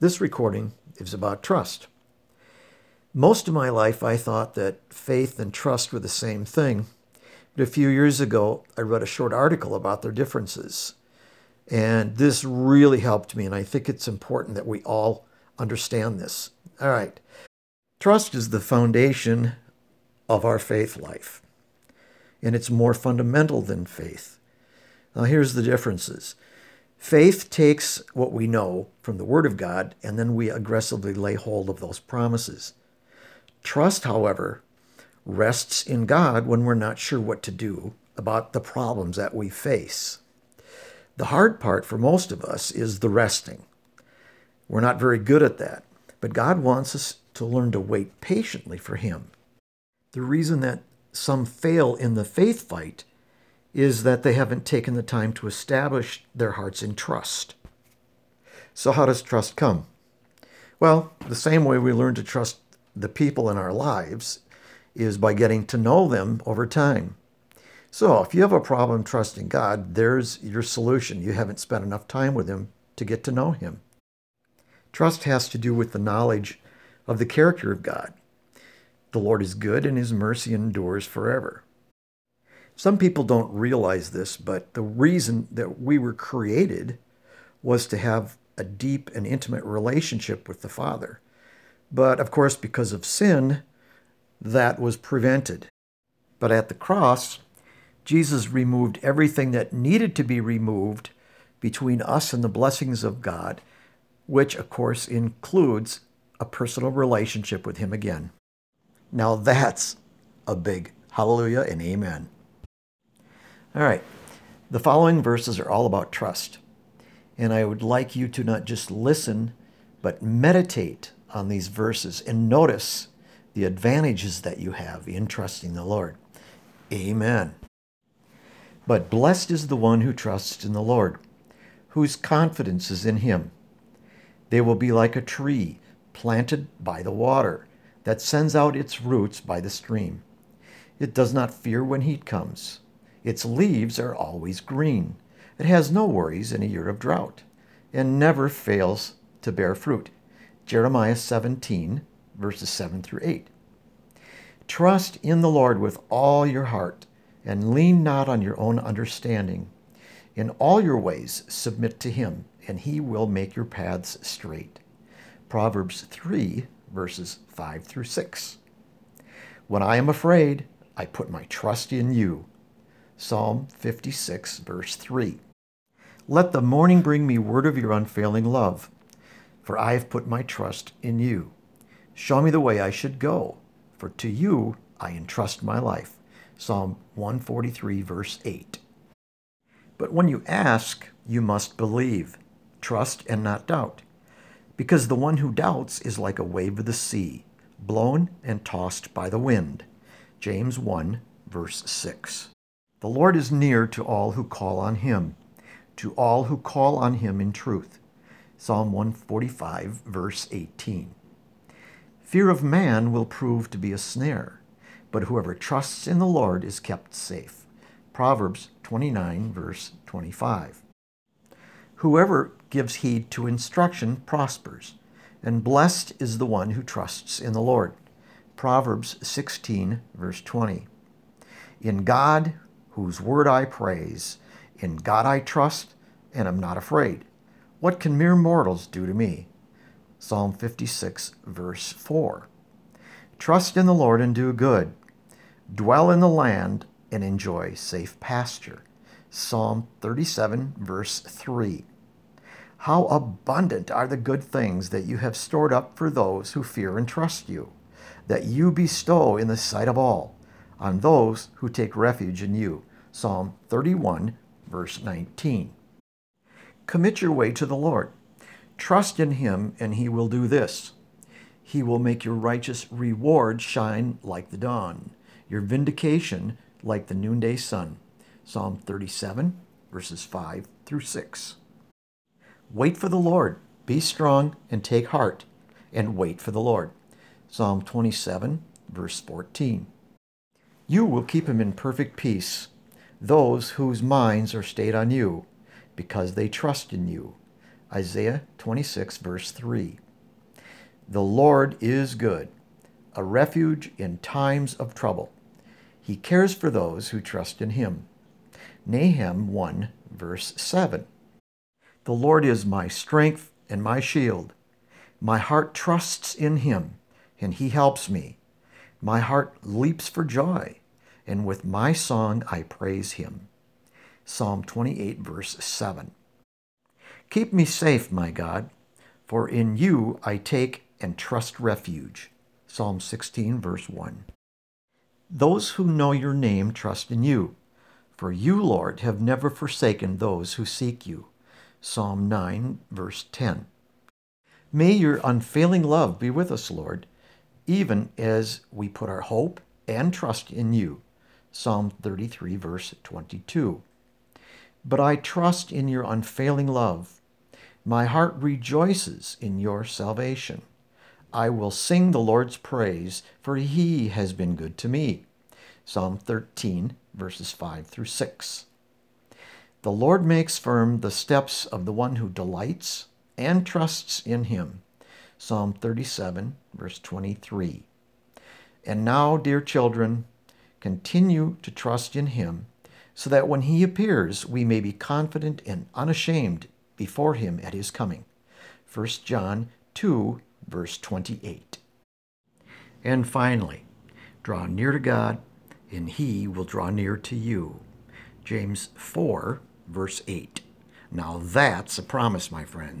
This recording is about trust. Most of my life, I thought that faith and trust were the same thing. But a few years ago, I read a short article about their differences. And this really helped me, and I think it's important that we all understand this. All right. Trust is the foundation of our faith life, and it's more fundamental than faith. Now, here's the differences faith takes what we know from the Word of God, and then we aggressively lay hold of those promises. Trust, however, rests in God when we're not sure what to do about the problems that we face. The hard part for most of us is the resting. We're not very good at that, but God wants us to learn to wait patiently for Him. The reason that some fail in the faith fight is that they haven't taken the time to establish their hearts in trust. So, how does trust come? Well, the same way we learn to trust the people in our lives is by getting to know them over time. So, if you have a problem trusting God, there's your solution. You haven't spent enough time with Him to get to know Him. Trust has to do with the knowledge of the character of God. The Lord is good and His mercy endures forever. Some people don't realize this, but the reason that we were created was to have a deep and intimate relationship with the Father. But of course, because of sin, that was prevented. But at the cross, Jesus removed everything that needed to be removed between us and the blessings of God, which of course includes a personal relationship with Him again. Now that's a big hallelujah and amen. All right, the following verses are all about trust. And I would like you to not just listen, but meditate on these verses and notice the advantages that you have in trusting the Lord. Amen. But blessed is the one who trusts in the Lord, whose confidence is in him. They will be like a tree planted by the water that sends out its roots by the stream. It does not fear when heat comes. Its leaves are always green. It has no worries in a year of drought and never fails to bear fruit. Jeremiah 17, verses 7 through 8. Trust in the Lord with all your heart and lean not on your own understanding. In all your ways submit to him, and he will make your paths straight. Proverbs 3, verses 5 through 6. When I am afraid, I put my trust in you. Psalm 56, verse 3. Let the morning bring me word of your unfailing love for I have put my trust in you. Show me the way I should go, for to you I entrust my life. Psalm 143, verse 8. But when you ask, you must believe, trust, and not doubt, because the one who doubts is like a wave of the sea, blown and tossed by the wind. James 1, verse 6. The Lord is near to all who call on him, to all who call on him in truth. Psalm 145, verse 18. Fear of man will prove to be a snare, but whoever trusts in the Lord is kept safe. Proverbs 29, verse 25. Whoever gives heed to instruction prospers, and blessed is the one who trusts in the Lord. Proverbs 16, verse 20. In God, whose word I praise, in God I trust and am not afraid. What can mere mortals do to me? Psalm 56, verse 4. Trust in the Lord and do good. Dwell in the land and enjoy safe pasture. Psalm 37, verse 3. How abundant are the good things that you have stored up for those who fear and trust you, that you bestow in the sight of all, on those who take refuge in you. Psalm 31, verse 19. Commit your way to the Lord. Trust in him, and he will do this. He will make your righteous reward shine like the dawn, your vindication like the noonday sun. Psalm 37, verses 5 through 6. Wait for the Lord. Be strong and take heart, and wait for the Lord. Psalm 27, verse 14. You will keep him in perfect peace, those whose minds are stayed on you because they trust in you. Isaiah 26, verse 3. The Lord is good, a refuge in times of trouble. He cares for those who trust in him. Nahum 1, verse 7. The Lord is my strength and my shield. My heart trusts in him, and he helps me. My heart leaps for joy, and with my song I praise him. Psalm 28, verse 7. Keep me safe, my God, for in you I take and trust refuge. Psalm 16, verse 1. Those who know your name trust in you, for you, Lord, have never forsaken those who seek you. Psalm 9, verse 10. May your unfailing love be with us, Lord, even as we put our hope and trust in you. Psalm 33, verse 22. But I trust in your unfailing love my heart rejoices in your salvation. I will sing the Lord's praise, for he has been good to me. Psalm 13, verses 5 through 6. The Lord makes firm the steps of the one who delights and trusts in him. Psalm 37, verse 23. And now, dear children, continue to trust in him, so that when he appears, we may be confident and unashamed before him at his coming. 1 John 2, verse 28. And finally, draw near to God, and he will draw near to you. James 4, verse 8. Now that's a promise, my friends.